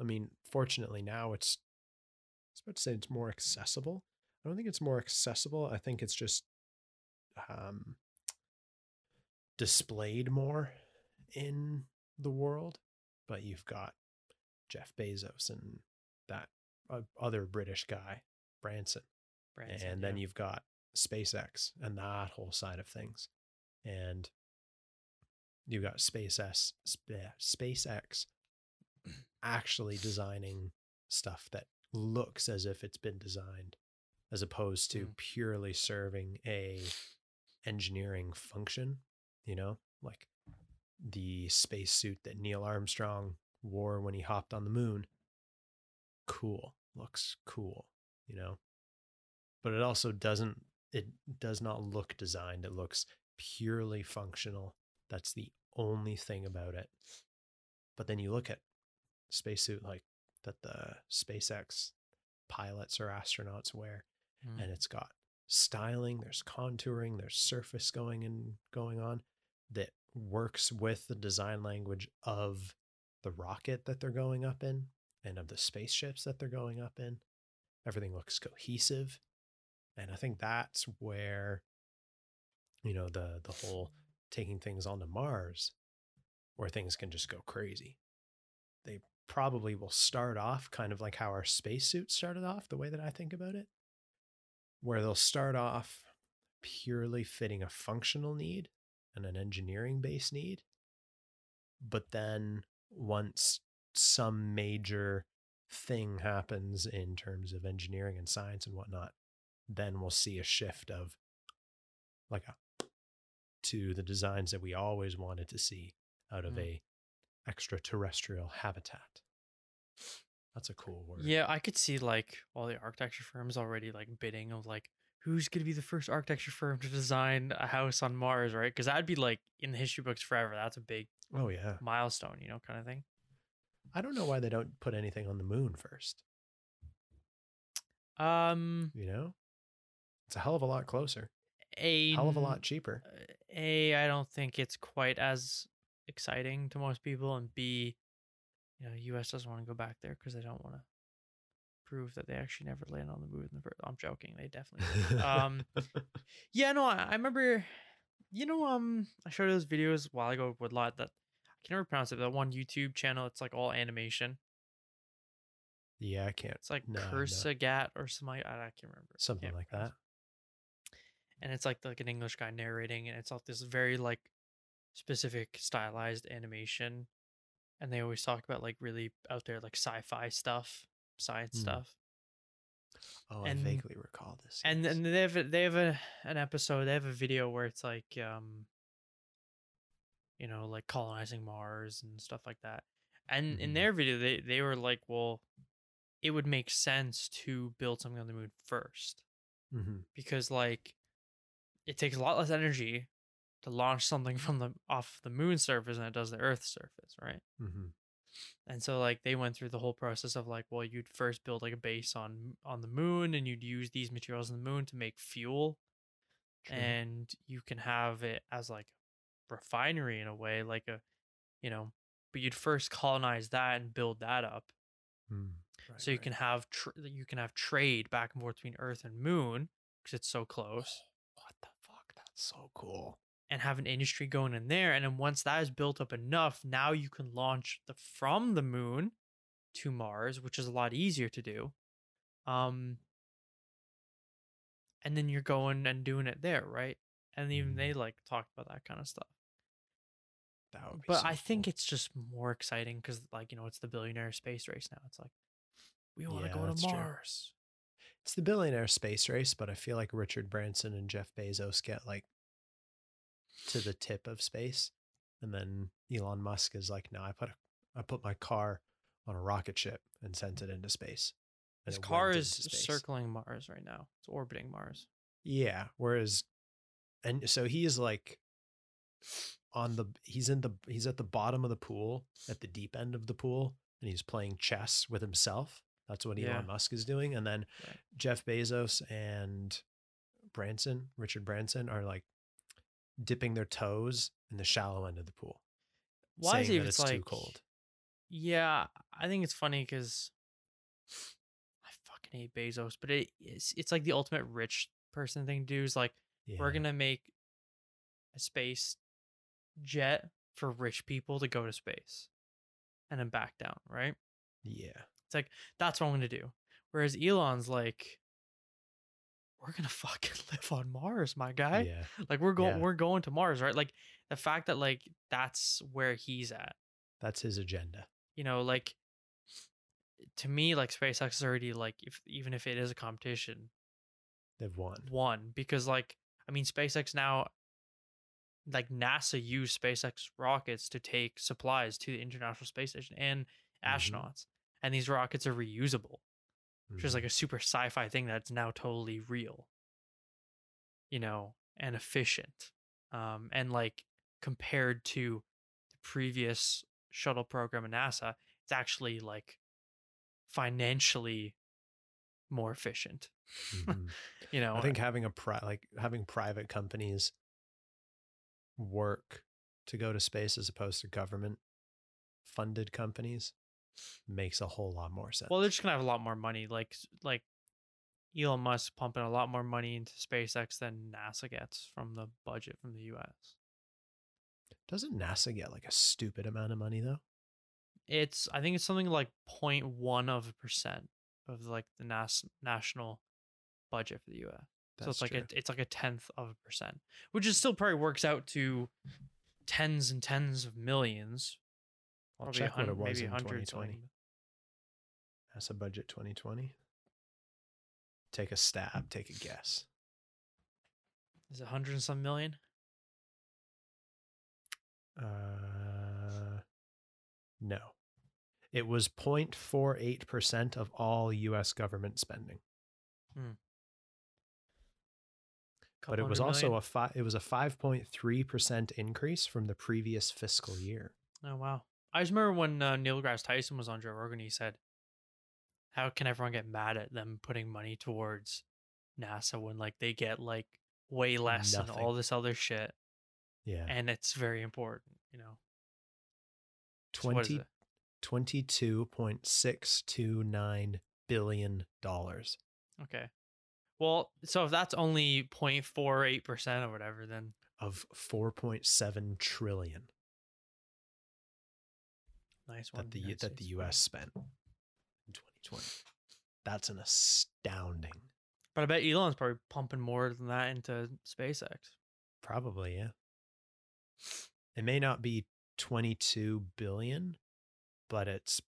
B: I mean, fortunately now it's. I was about to say it's more accessible. I don't think it's more accessible. I think it's just um, displayed more in the world. But you've got Jeff Bezos and that uh, other British guy, Branson
A: Branson,
B: and then
A: yeah.
B: you've got SpaceX and that whole side of things, and you've got SpaceX, SpaceX actually designing stuff that looks as if it's been designed, as opposed to
A: Mm.
B: purely serving a engineering function. You know, like the spacesuit that Neil Armstrong wore when he hopped on the moon. Cool, looks cool. You know, but it also doesn't it does not look designed it looks purely functional that's the only thing about it but then you look at spacesuit like that the SpaceX pilots or astronauts wear
A: Mm.
B: and it's got styling there's contouring there's surface going and going on that works with the design language of the rocket that they're going up in and of the spaceships that they're going up in. Everything looks cohesive and i think that's where you know the the whole taking things onto mars where things can just go crazy. They probably will start off kind of like how our spacesuit started off the way that i think about it where they'll start off purely fitting a functional need and an engineering based need but then once some major thing happens in terms of engineering and science and whatnot, then we'll see a shift of like a to the designs that we always wanted to see out of
A: Mm.
B: a extraterrestrial habitat. That's a cool word.
A: Yeah, I could see like all the architecture firms already like bidding of like who's gonna be the first architecture firm to design a house on Mars, right? Because that'd be like in the history books forever. That's a big
B: Oh yeah.
A: milestone, you know, kind of thing.
B: I don't know why they don't put anything on the moon first.
A: Um,
B: You know, it's a hell of a lot closer,
A: a
B: hell of a lot cheaper.
A: uh, A, I don't think it's quite as exciting to most people, and B, you know, U.S. doesn't want to go back there because they don't want to prove that they actually never landed on the moon. In the first, I'm joking. They definitely. um, yeah, no, I, I remember. You know, um, I showed those videos a while ago with a lot that I can never pronounce it. That one YouTube channel. It's like all animation.
B: yeah, I can't.
A: It's like
B: No, no.
A: Kurzgesagt or something. I, I can't remember.
B: Something
A: Can't
B: like that.
A: and it's like like an English guy narrating, and it's all this very like specific stylized animation, and they always talk about like really out there like sci-fi stuff, science
B: Hmm.
A: stuff,
B: Oh,
A: and-
B: I vaguely recall this.
A: and
B: yes.
A: then they have a, they have a an episode, they have a video where it's like um, you know, like colonizing Mars and stuff like that, and in
B: Mhm.
A: their video they they were like, well, it would make sense to build something on the moon first
B: Mhm.
A: because like it takes a lot less energy to launch something from the off the moon surface than it does the earth's surface right
B: Mhm.
A: and so like they went through the whole process of like well you'd first build like a base on on the moon and you'd use these materials on the moon to make fuel
B: True.
A: and you can have it as like a refinery in a way like a you know but you'd first colonize that and build that up
B: Mm. Right,
A: so you
B: right.
A: can have tr- you can have trade back and forth between earth and moon because it's so close
B: What the fuck? That's so cool.
A: And have an industry going in there. And then once that is built up enough, now you can launch the from the moon to Mars, which is a lot easier to do. Um, and then you're going and doing it there, right? And even they like talked about that kind of stuff.
B: That would be
A: But
B: so
A: I think it's just more exciting because, like, you know, it's the billionaire space race now. It's like we want to
B: Yeah,
A: go
B: that's
A: to
B: true.
A: Mars.
B: it's the billionaire space race, but I feel like Richard Branson and Jeff Bezos get like to the tip of space, and then Elon Musk is like, "No, I put a, I put my car on a rocket ship and sent it into space." and
A: His car is
B: space."
A: circling Mars right now. It's orbiting Mars.
B: Yeah. Whereas, and so he is like on the he's in the he's at the bottom of the pool at the deep end of the pool and he's playing chess with himself. That's what Elon
A: Yeah.
B: Musk is doing. And then
A: Right.
B: Jeff Bezos and Branson, Richard Branson, are like dipping their toes in the shallow end of the pool.
A: Why is it it's
B: it's
A: like
B: too cold?
A: Yeah, I think it's funny because I fucking hate Bezos, but it, it's it's like the ultimate rich person thing to do. Is like we're gonna make a space jet for rich people to go to space and then back down, right?
B: Yeah.
A: It's like that's what I'm gonna do. Whereas Elon's like, we're gonna fucking live on Mars, my guy.
B: Yeah.
A: Like we're going
B: Yeah.
A: we're going to Mars, right? Like the fact that like that's where he's at.
B: That's his agenda.
A: you know like to me like SpaceX is already like if even if it is a competition
B: They've won.
A: Won because like I mean SpaceX now like NASA used SpaceX rockets to take supplies to the International Space Station and
B: Mhm.
A: astronauts and these rockets are reusable which is
B: Mhm.
A: like a super sci-fi thing that's now totally real you know and efficient um and like compared to the previous shuttle program in nasa it's actually like financially more efficient
B: Mhm.
A: you know
B: I think having a pri- like having private companies work to go to space as opposed to government funded companies makes a whole lot more sense.
A: well they're just gonna have a lot more money like like elon musk pumping a lot more money into spacex than nasa gets from the budget from the us
B: Doesn't NASA get like a stupid amount of money though?
A: it's i think it's something like 0.1 of a percent of like the nas- national budget for the us That's so it's like a, it's like a tenth of a percent which is still probably works out to tens and tens of millions
B: I'll
A: probably
B: check what it was
A: maybe
B: in
A: hundreds
B: 2020.
A: like-
B: NASA budget 2020. Take a stab, take a guess.
A: is it hundred and some million
B: Uh, no. It was 0.48% of all US government spending. Hmm. but it was also
A: million?
B: a fi- it was a 5.3% increase from the previous fiscal year.
A: Oh wow! I just remember when uh, Neil deGrasse Tyson was on Joe Rogan. He said, "How can everyone get mad at them putting money towards NASA when like they get like way less and
B: Nothing.
A: all this other shit,
B: Yeah.
A: and it's very important." You know, So
B: 20,
A: it?
B: 22.629 billion dollars.
A: Okay. Well, so if that's only 0.48% or whatever, then
B: of 4.7 trillion
A: nice one.
B: that the
A: United
B: that the US spent in 2020. That's an astounding.
A: But I bet Elon's probably pumping more than that into SpaceX.
B: Probably, yeah. It may not be 22 billion, but it's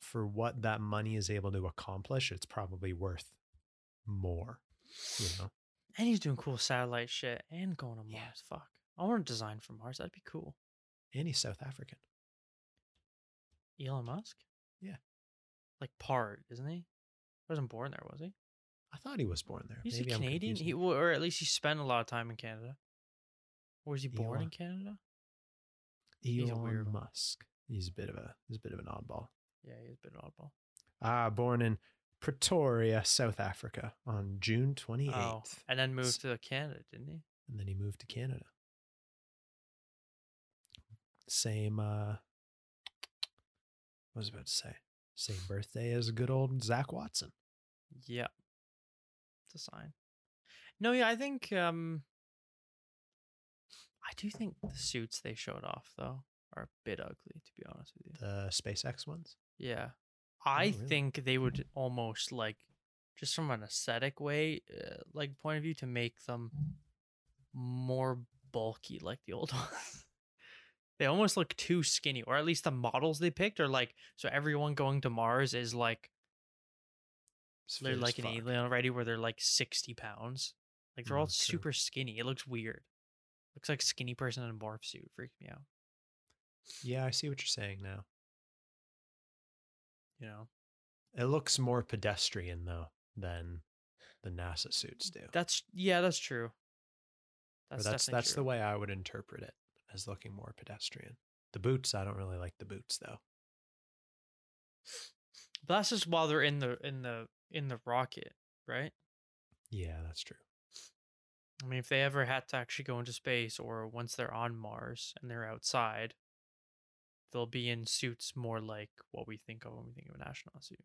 B: for what that money is able to accomplish, it's probably worth more, you know.
A: And he's doing cool satellite shit and going to Mars.
B: Yeah.
A: Fuck. I want to design for Mars. That'd be cool.
B: And he's South African.
A: Elon Musk?
B: Yeah.
A: Like part, isn't he? Wasn't born there, was he?
B: I thought he was born there.
A: He's
B: Maybe
A: a Canadian. He or at least he spent a lot of time in Canada. Or was he born in
B: Elon.
A: Canada? he's a
B: Elon
A: weird.
B: Musk. He's a bit of a he's a bit of an oddball.
A: Yeah, he's a bit oddball.
B: Ah, born in Pretoria, South Africa on June 28th.
A: Oh, and then moved to Canada, didn't he?
B: and then he moved to Canada. Same uh what was about to say? Same birthday as good old Zak Watson.
A: Yeah. It's a sign. No, yeah, I think um I do think the suits they showed off though are a bit ugly to be honest with you.
B: The SpaceX ones.
A: Yeah. I
B: really?
A: think they would almost like just from an aesthetic way uh, like point of view to make them more bulky like the old ones. They almost look too skinny or at least the models they picked are like so everyone going to Mars is like they're like an alien already where they're like 60 pounds. Like they're all
B: Mm, true.
A: super skinny. It looks weird. Looks like skinny person in a morph suit. Freaks me out.
B: Yeah, I see what you're saying now.
A: you know?
B: It looks more pedestrian though than the NASA suits do.
A: that's yeah that's true.
B: Or
A: that's
B: that's that's the way I would interpret it as looking more pedestrian. The boots, I don't really like the boots though.
A: but that's just while they're in the in the in the rocket right
B: Yeah, that's true.
A: i mean if they ever had to actually go into space or once they're on mars and they're outside they'll be in suits more like what we think of when we think of an astronaut suit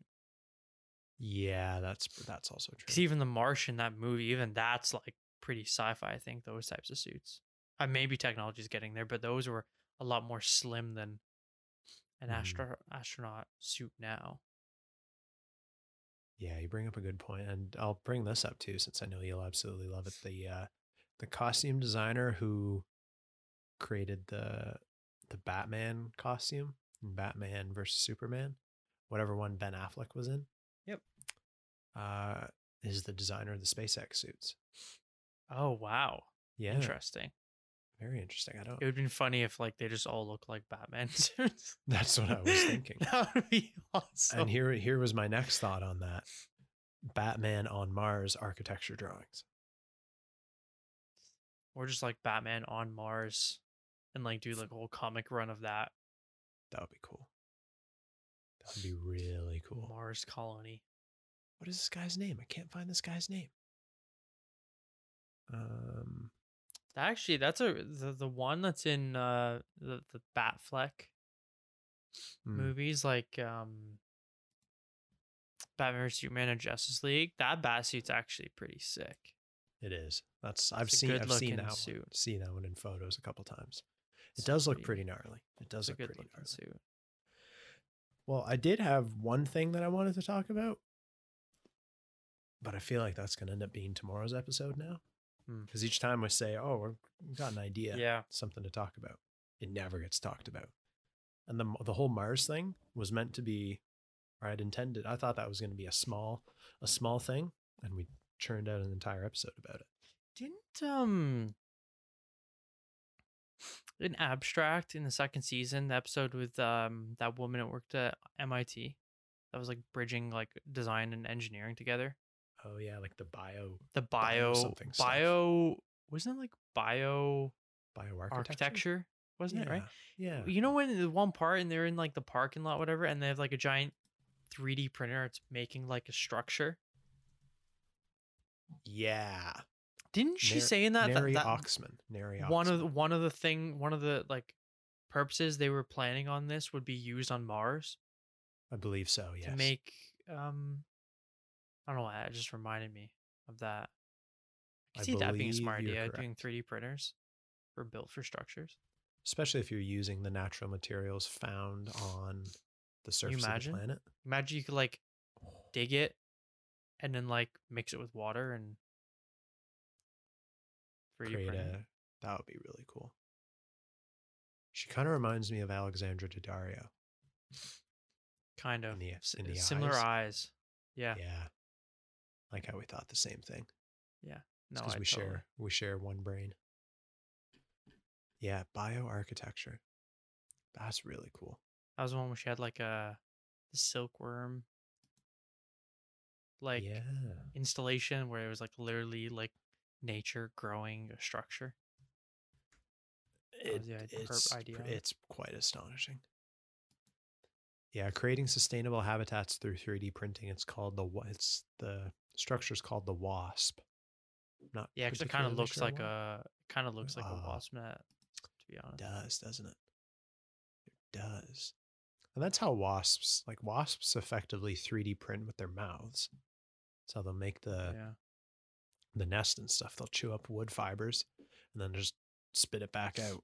B: Yeah, that's that's also
A: Because
B: true.
A: even the Martian, that movie, even that's like pretty sci-fi. I think those types of suits. Uh, maybe technology's getting there, but those were a lot more slim than an
B: Mhm.
A: astro- astronaut suit now.
B: Yeah, you bring up a good point, and I'll bring this up too, since I know you'll absolutely love it. The uh, the costume designer who created the the Batman costume Batman versus Superman, whatever one Ben Affleck was in.
A: Yep.
B: Uh, is the designer of the SpaceX suits.
A: Oh wow,
B: Yeah,
A: interesting.
B: Very interesting. I don't.
A: It would have been funny if like they just all look like Batman suits.
B: That's what I was thinking.
A: that would be awesome.
B: And here, here was my next thought on that: Batman on Mars architecture drawings.
A: or just like Batman on Mars, and like do like a whole comic run of that
B: That would be cool. That would be really cool.
A: Mars colony.
B: What is this guy's name? I can't find this guy's name. Um,
A: Actually, that's a the, the one that's in uh the the Batfleck
B: hmm,
A: movies like um Batman vs Superman and Justice League. That bat suit's actually pretty sick.
B: it is. That's I've
A: It's
B: seen I've seen that one,
A: suit.
B: seen that one in photos a couple times. It
A: It's
B: does look
A: pretty-
B: pretty gnarly. It does look pretty gnarly.
A: suit.
B: Well, I did have one thing that I wanted to talk about, but I feel like that's going to end up being tomorrow's episode now.
A: Hmm.
B: Because each time we say, "Oh, we've got an idea,"
A: Yeah.
B: something to talk about, it never gets talked about. And the the whole Mars thing was meant to be, or I'd intended. I thought that was going to be a small a small thing, and we churned out an entire episode about it.
A: Didn't um an abstract in the second season, the episode with um that woman that worked at MIT that was like bridging like design and engineering together.
B: Oh yeah, like the bio
A: The bio
B: something stuff.
A: bio wasn't it like bio
B: bioarchitecture.
A: architecture? Wasn't it right?
B: Yeah.
A: You know when the one part and they're in like the parking lot, whatever, and they have like a giant 3D printer. It's making like a structure.
B: Yeah.
A: Didn't she
B: Nar-
A: say in that that,
B: Neri
A: that
B: Oxman. Neri
A: one of the, one of the thing one of the like purposes they were planning on this would be used on Mars
B: I believe so. Yes.
A: to make um, I don't know why. It just reminded me of that. I
B: I
A: see that being a smart idea. Doing 3D printers for built for structures.
B: Especially if you're using the natural materials found on the surface of the planet.
A: Imagine you could like dig it and then like mix it with water and 3D
B: create
A: print
B: a that would be really cool. She kind of reminds me of Alexandra Daddario.
A: kind of
B: the- in the
A: similar
B: eyes?
A: eyes. Yeah.
B: Yeah. Like how we thought the same thing. Yeah.
A: No,
B: because we
A: totally-
B: share we share one brain. Yeah, bioarchitecture. That's really cool.
A: That was the one where she had like uh, a silkworm like
B: yeah.
A: installation where it was like literally like nature growing a structure.
B: It,
A: was the id- her
B: it's,
A: idea
B: pr-
A: on it.
B: it's quite astonishing. Yeah, creating sustainable habitats through 3D printing. It's called the it's the structure's called the WASP. Not
A: Yeah, because it kind of looks
B: sure
A: like a kind of looks like a
B: Uh,
A: wasp net. To be honest,
B: does, doesn't it? It does. And that's how wasps, like wasps effectively 3D print with their mouths. So they'll make the
A: yeah.
B: the nest and stuff. They'll chew up wood fibers and then just spit it back out,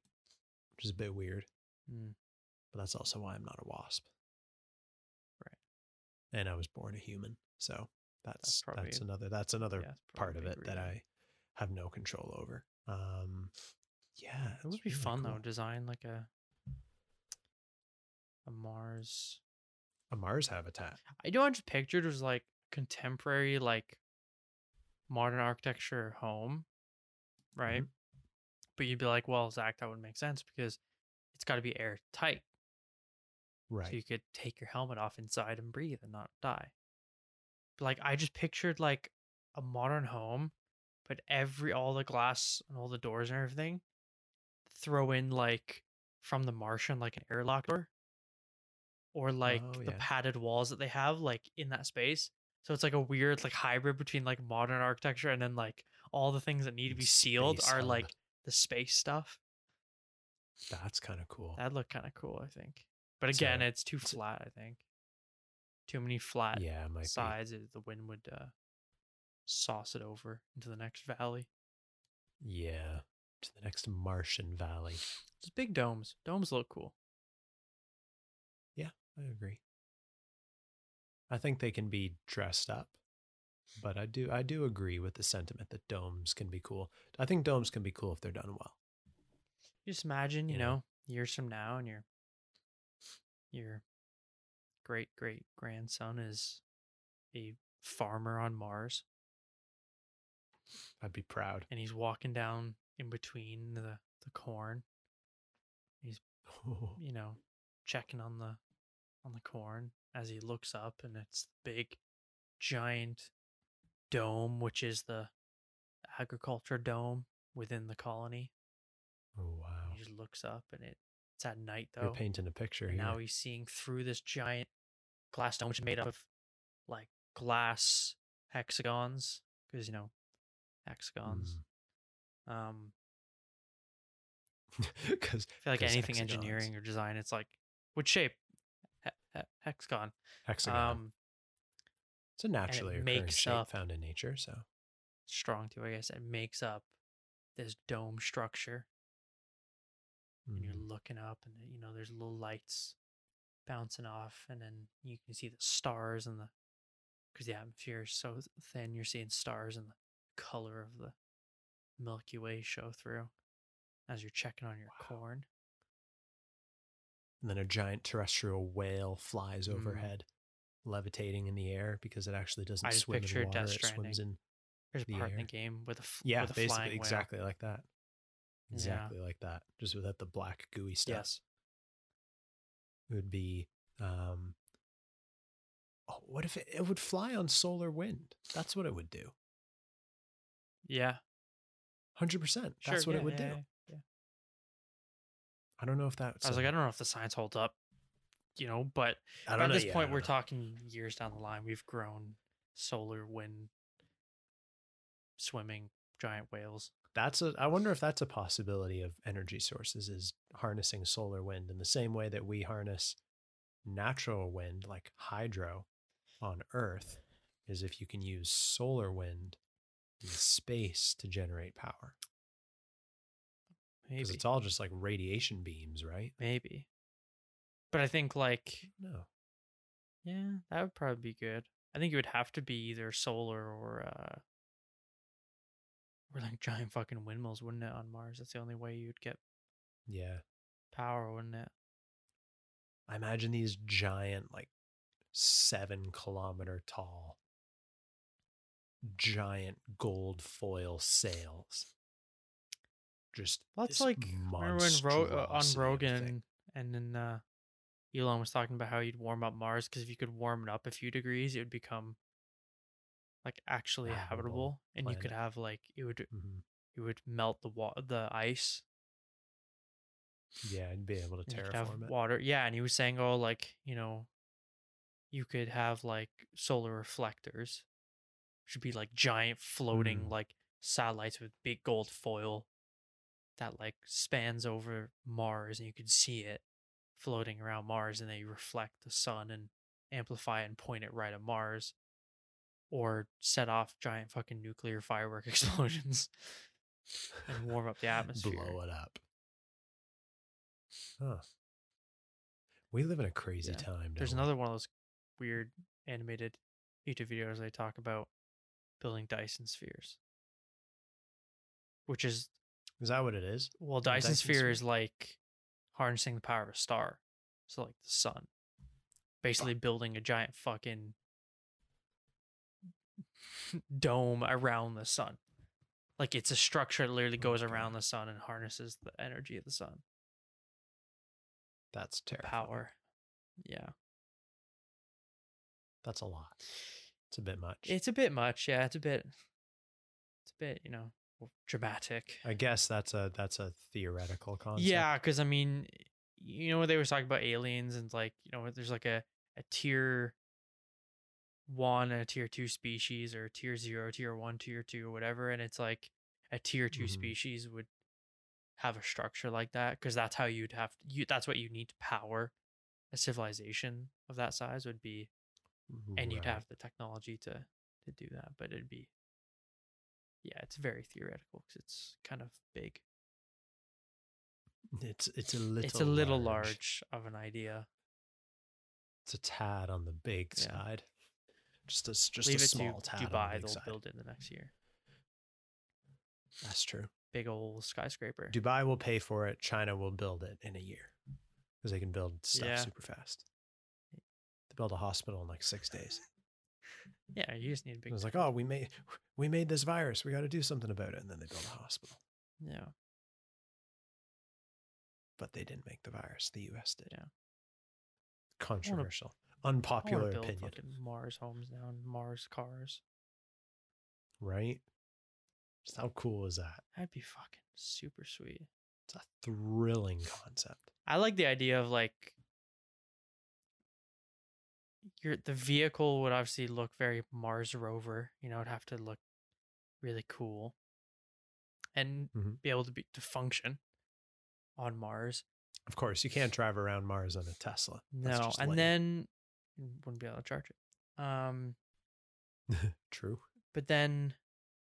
B: which is a bit weird.
A: Mm.
B: But that's also why I'm not a wasp.
A: Right.
B: And I was born a human. So that's
A: probably
B: that's, another that's another
A: Yeah,
B: part of it that. I have no control over. Um yeah.
A: It would be
B: really
A: fun though.
B: cool.
A: Design like a a Mars.
B: A Mars habitat.
A: I know I just pictured was like contemporary, like modern architecture home, right?
B: Mm-hmm.
A: But you'd be like, well, Zak, that would make sense because it's got to be airtight,
B: Right.
A: so you could take your helmet off inside and breathe and not die. Like, I just pictured like a modern home, but every all the glass and all the doors and everything, throw in like from The Martian, like an airlock door, or like
B: Oh,
A: the
B: yeah.
A: padded walls that they have like in that space. So it's like a weird like hybrid between like modern architecture and then like all the things that need to be sealed
B: Space
A: are
B: hub.
A: like the space stuff.
B: That's kind of cool.
A: That'd look kind of cool, I think. But again,
B: a-
A: it's too flat. I think too many flat
B: yeah, it might be.
A: sides. The wind would uh, sauce it over into the next valley.
B: Yeah. To the next Martian valley.
A: Just big domes. Domes look cool.
B: Yeah, I agree. I think they can be dressed up, but I do I do agree with the sentiment that domes can be cool. I think domes can be cool if they're done well.
A: Just imagine, you
B: Yeah.
A: know, years from now, and your your great great grandson is a farmer on Mars,
B: I'd be proud.
A: and he's walking down in between the the corn. He's you know, checking on the on the corn as he looks up and it's the big giant dome which is the agriculture dome within the colony.
B: Oh wow.
A: He just looks up and it it's at night
B: You're
A: though.
B: painting a picture here.
A: now he's seeing through this giant glass dome which is made up of like glass hexagons because you know hexagons. Um
B: Because
A: I feel like anything
B: hexagons.
A: engineering or design it's like what shape? He- he- hexagon.
B: hexagon.
A: Um
B: it's a naturally occurring shape found in nature. So
A: strong too, I guess. It makes up this dome structure. And you're
B: mm,
A: looking up, and you know there's little lights bouncing off, and then you can see the stars and the because the atmosphere is so thin, you're seeing stars and the color of the Milky Way show through as you're checking on your
B: Wow.
A: corn.
B: and then a giant terrestrial whale flies
A: Mm.
B: overhead, levitating in the air because it actually doesn't
A: I just
B: swim in
A: pictured
B: water.
A: Death
B: It swims in
A: There's a
B: The
A: part in the game with a f-
B: Yeah,
A: with a
B: basically exactly like that.
A: Yeah.
B: Exactly like that. Just without the black gooey stuff.
A: Yes.
B: It would be um Oh, what if it, it would fly on solar wind? That's what it would do.
A: Yeah.
B: 100%.
A: Sure.
B: That's what
A: yeah,
B: it would
A: yeah,
B: do.
A: yeah, yeah.
B: I don't know if that's
A: I was
B: a-
A: like, I don't know if the science holds up, you know, but
B: I
A: But
B: don't
A: at this
B: yeah,
A: point, we're
B: know.
A: talking years down the line. We've grown solar wind swimming giant whales.
B: That's a I wonder if that's a possibility of energy sources is harnessing solar wind in the same way that we harness natural wind like hydro on Earth is if you can use solar wind in space to generate power. Because it's all just like radiation beams, right?
A: Maybe. But I think like
B: No.
A: yeah, that would probably be good. I think it would have to be either solar or uh or like giant fucking windmills, wouldn't it, on Mars? That's the only way you'd get
B: Yeah.
A: power, wouldn't it?
B: I imagine these giant, like seven kilometer tall, giant gold foil sails. Just
A: Well, that's like remember when Ro- uh, on
B: thing.
A: Rogan and then uh Elon was talking about how you'd warm up Mars because if you could warm it up a few degrees, it would become like actually
B: Habitable
A: habitable, and you could have like it would
B: Mhm.
A: it would melt the wa- the ice
B: Yeah, I'd be able to
A: and
B: terraform it.
A: water. Yeah, and he was saying, oh, like you know, you could have like solar reflectors, should be like giant floating
B: Mm.
A: like satellites with big gold foil that like spans over Mars, and you could see it floating around Mars, and they reflect the sun and amplify it and point it right at Mars, or set off giant fucking nuclear firework explosions and warm up the atmosphere.
B: Blow it up. Huh. We live in a crazy
A: Yeah.
B: time.
A: There's
B: we?
A: another one of those weird animated YouTube videos they talk about building Dyson spheres. Which is
B: Is that what it is?
A: well, Dyson,
B: Dyson
A: sphere
B: sphere?
A: is like harnessing the power of a star. So like the sun. Basically building a giant fucking dome around the sun. Like it's a structure that literally goes around the sun and harnesses the energy of the sun.
B: That's terrible.
A: power. Yeah.
B: That's a lot. It's a bit much.
A: It's a bit much, yeah. It's a bit, it's a bit, you know, dramatic.
B: I guess that's a that's a theoretical concept.
A: Yeah, because I mean, you know, what they were talking about aliens and like, you know, there's like a a tier one a tier two species, or tier zero, tier one, tier two, or whatever, and it's like a tier 2
B: Mhm.
A: species would have a structure like that because that's how you'd have you. That's what you need to power a civilization of that size would be and you'd have the technology to to do that but it'd be yeah it's very theoretical because it's kind of big
B: it's it's a little
A: it's a little large of an idea
B: It's a tad on the big
A: Yeah.
B: side. Just a just
A: leave
B: a
A: it
B: small
A: to
B: on
A: dubai
B: the
A: they'll
B: side.
A: build it in the next year
B: That's true.
A: big old skyscraper
B: Dubai will pay for it. China will build it in a year because they can build stuff
A: Yeah.
B: super fast. They build a hospital in like six days.
A: yeah you just need a
B: It
A: big
B: was like, oh, we made we made this virus. We got to do something about it, and then they build a hospital.
A: yeah
B: But they didn't make the virus. The U.S. did.
A: Yeah.
B: Controversial, unpopular
A: build
B: opinion,
A: mars homes now and mars cars
B: right? Just how cool is that?
A: that'd be fucking super sweet
B: It's a thrilling concept.
A: I like the idea of like your the vehicle would obviously look very Mars rover. You know, it'd have to look really cool and
B: Mhm.
A: be able to be to function on Mars.
B: Of course, you can't drive around Mars on a Tesla. That's
A: No, and
B: lame.
A: then you wouldn't be able to charge it. Um,
B: true.
A: but then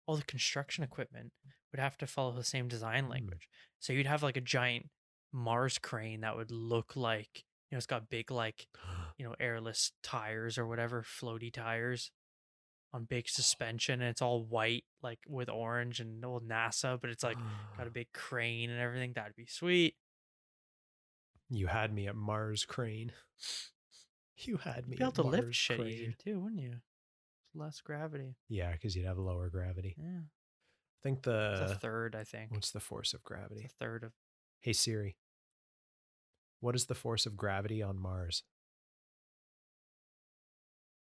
A: all the construction equipment would have to follow the same design
B: Mm.
A: language. So you'd have like a giant Mars crane that would look like you know it's got big like you know, airless tires or whatever, floaty tires on big suspension. And it's all white, like with orange and old NASA, but it's like got a big crane and everything. That'd be sweet.
B: You had me at Mars Crane. You had me
A: Be able
B: at
A: to lift
B: Mars
A: shit
B: Crane.
A: easier too, wouldn't you? Less gravity.
B: Yeah, because you'd have lower gravity.
A: Yeah.
B: I think
A: It's a
B: the
A: third, I think.
B: what's the force of
A: It's
B: gravity?
A: a third of
B: Hey Siri, what is the force of gravity on Mars?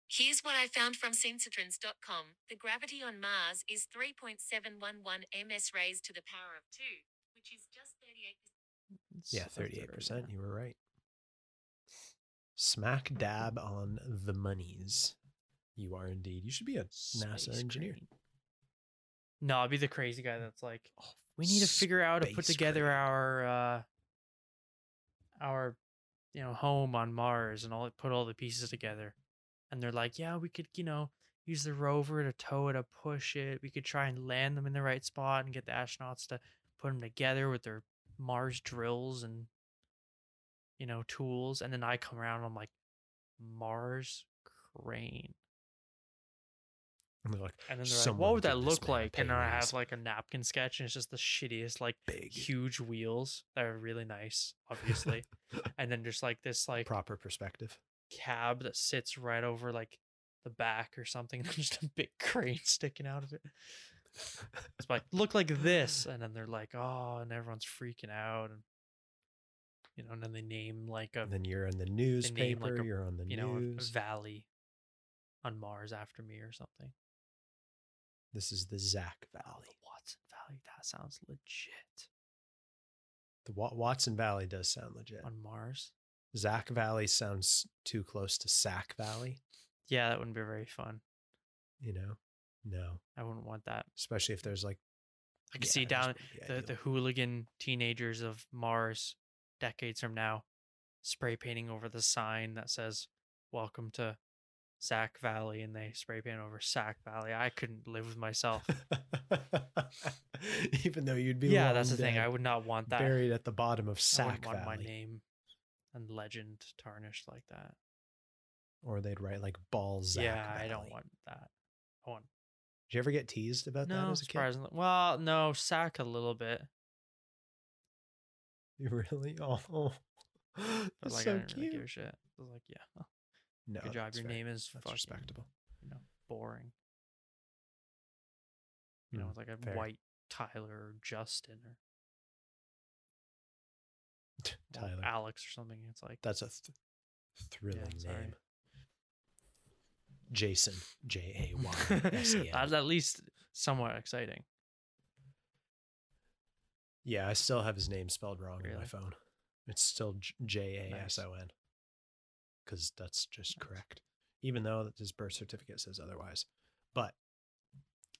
C: Here's what I found from Sensatrends.com. The gravity on Mars is 3.711 ms raised to the power of 2, which is just 38%.
B: Yeah, thirty-eight percent. You were right. Smack dab on the monies. You are indeed. You should be a NASA engineer.
A: crane. No, I'll be the crazy guy that's like, we need to figure out to put together
B: crane.
A: our uh our you know home on Mars and all put all the pieces together. and they're like, yeah, we could, you know, use the rover to tow it, to push it. We could try and land them in the right spot and get the astronauts to put them together with their Mars drills and, you know, tools. And then I come around, and I'm like, Mars crane.
B: And they're like,
A: And then they're like, what would that look like? And then I have like a napkin sketch, and it's just the shittiest, like
B: big,
A: huge wheels that are really nice, obviously. and then just like this like
B: proper perspective.
A: cab that sits right over like the back or something, and just a big crane sticking out of it. It's like look like this, and then they're like, oh, and everyone's freaking out, and you know, and then they name like a
B: then you're in the newspaper.
A: like, a-
B: you're on the
A: you know
B: news.
A: valley on Mars after me or something.
B: this is the Zak Valley.
A: Watson Valley, that sounds legit
B: The Wa- Watson Valley does sound legit.
A: on Mars.
B: Zak Valley sounds too close to Sac Valley.
A: Yeah, that wouldn't be very fun.
B: You know, no,
A: I wouldn't want that.
B: especially if there's like
A: I can
B: yeah,
A: see down the, the hooligan teenagers of Mars decades from now spray painting over the sign that says "Welcome to Sac Valley," and they spray paint over Sac Valley. I couldn't live with myself.
B: Even though you'd be
A: yeah, that's the thing. I would not want that.
B: buried at the bottom of
A: I
B: Sac
A: want
B: Valley,
A: my name and legend tarnished like that.
B: or they'd write like Ball Zak.
A: yeah, I don't want that. I want
B: Did you ever get teased about that as a kid?
A: Well, no Sac a little bit,
B: You really? Oh, that's
A: like
B: so
A: I didn't
B: cute.
A: really give a shit. I was like, yeah,
B: no,
A: good job. Your
B: fair.
A: name is
B: That's
A: fucking,
B: respectable.
A: you know, boring. You know,
B: Mm,
A: it's like a
B: fair.
A: white Tyler or Justin or
B: Tyler.
A: Alex or something. It's like
B: That's a th- thrilling
A: sorry.
B: name. Jason, J A Y S E N.
A: that's at least somewhat exciting.
B: Yeah, I still have his name spelled wrong in my phone. It's still J A S O N Because that's just
A: Nice.
B: correct. Even though that his birth certificate says otherwise. But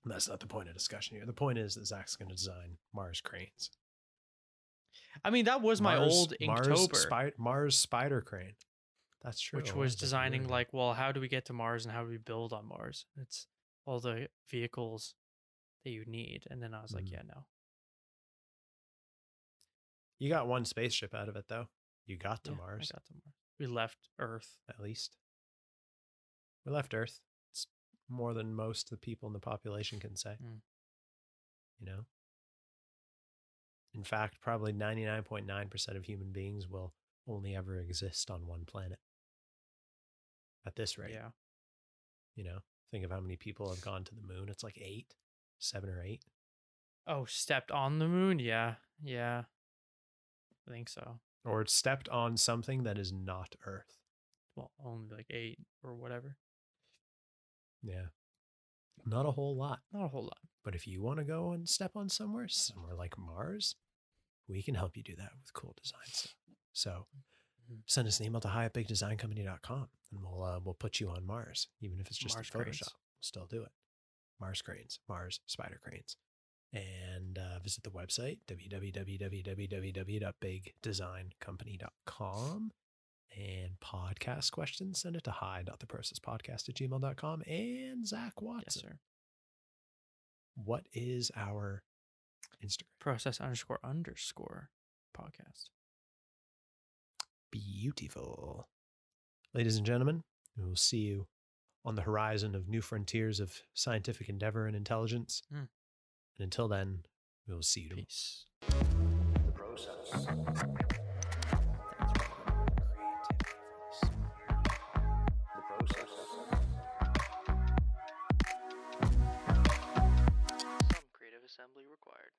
B: that's not the point of discussion here. The point is that Zak's going to design Mars cranes.
A: I mean, that was my
B: Mars-
A: old
B: Mars,
A: Inktober,
B: Spi- Mars spider crane. That's true.
A: which was designing like, well, how do we get to Mars and how do we build on Mars? It's all the vehicles that you need. And then I was like,
B: Mhm.
A: yeah, no.
B: You got one spaceship out of it, though. You got to
A: Yeah,
B: Mars,
A: I got to Mars. We left Earth.
B: at least. We left Earth. It's more than most of the people in the population can say.
A: Mm.
B: You know? In fact, probably 99.9% of human beings will only ever exist on one planet. At this rate,
A: Yeah.
B: you know? Think of how many people have gone to the moon. It's like eight, seven or eight.
A: Oh, stepped on the moon? Yeah. Yeah. I think so.
B: Or stepped on something that is not Earth.
A: Well, only like eight or whatever.
B: Yeah. Not a whole lot.
A: Not a whole lot.
B: But if you want to go and step on somewhere, somewhere like Mars, we can help you do that with cool design stuff. So
A: Mhm.
B: send us an email to hi at bigdesigncompany.com and we'll uh, we'll put you on Mars. Even if it's just
A: Mars
B: Photoshop,
A: cranes.
B: we'll still do it. Mars cranes, Mars spider cranes. And uh, visit the website, www.bigdesigncompany.com. And podcast questions, send it to hi.theprocesspodcast at gmail.com. And Zak
A: Yes,
B: Watson
A: sir.
B: what is our Instagram?
A: Process underscore underscore podcast.
B: Beautiful. Ladies and gentlemen, we will see you on the horizon of new frontiers of scientific endeavor and intelligence.
A: Hmm.
B: And until then, we will see you.
A: Peace.
D: assembly required.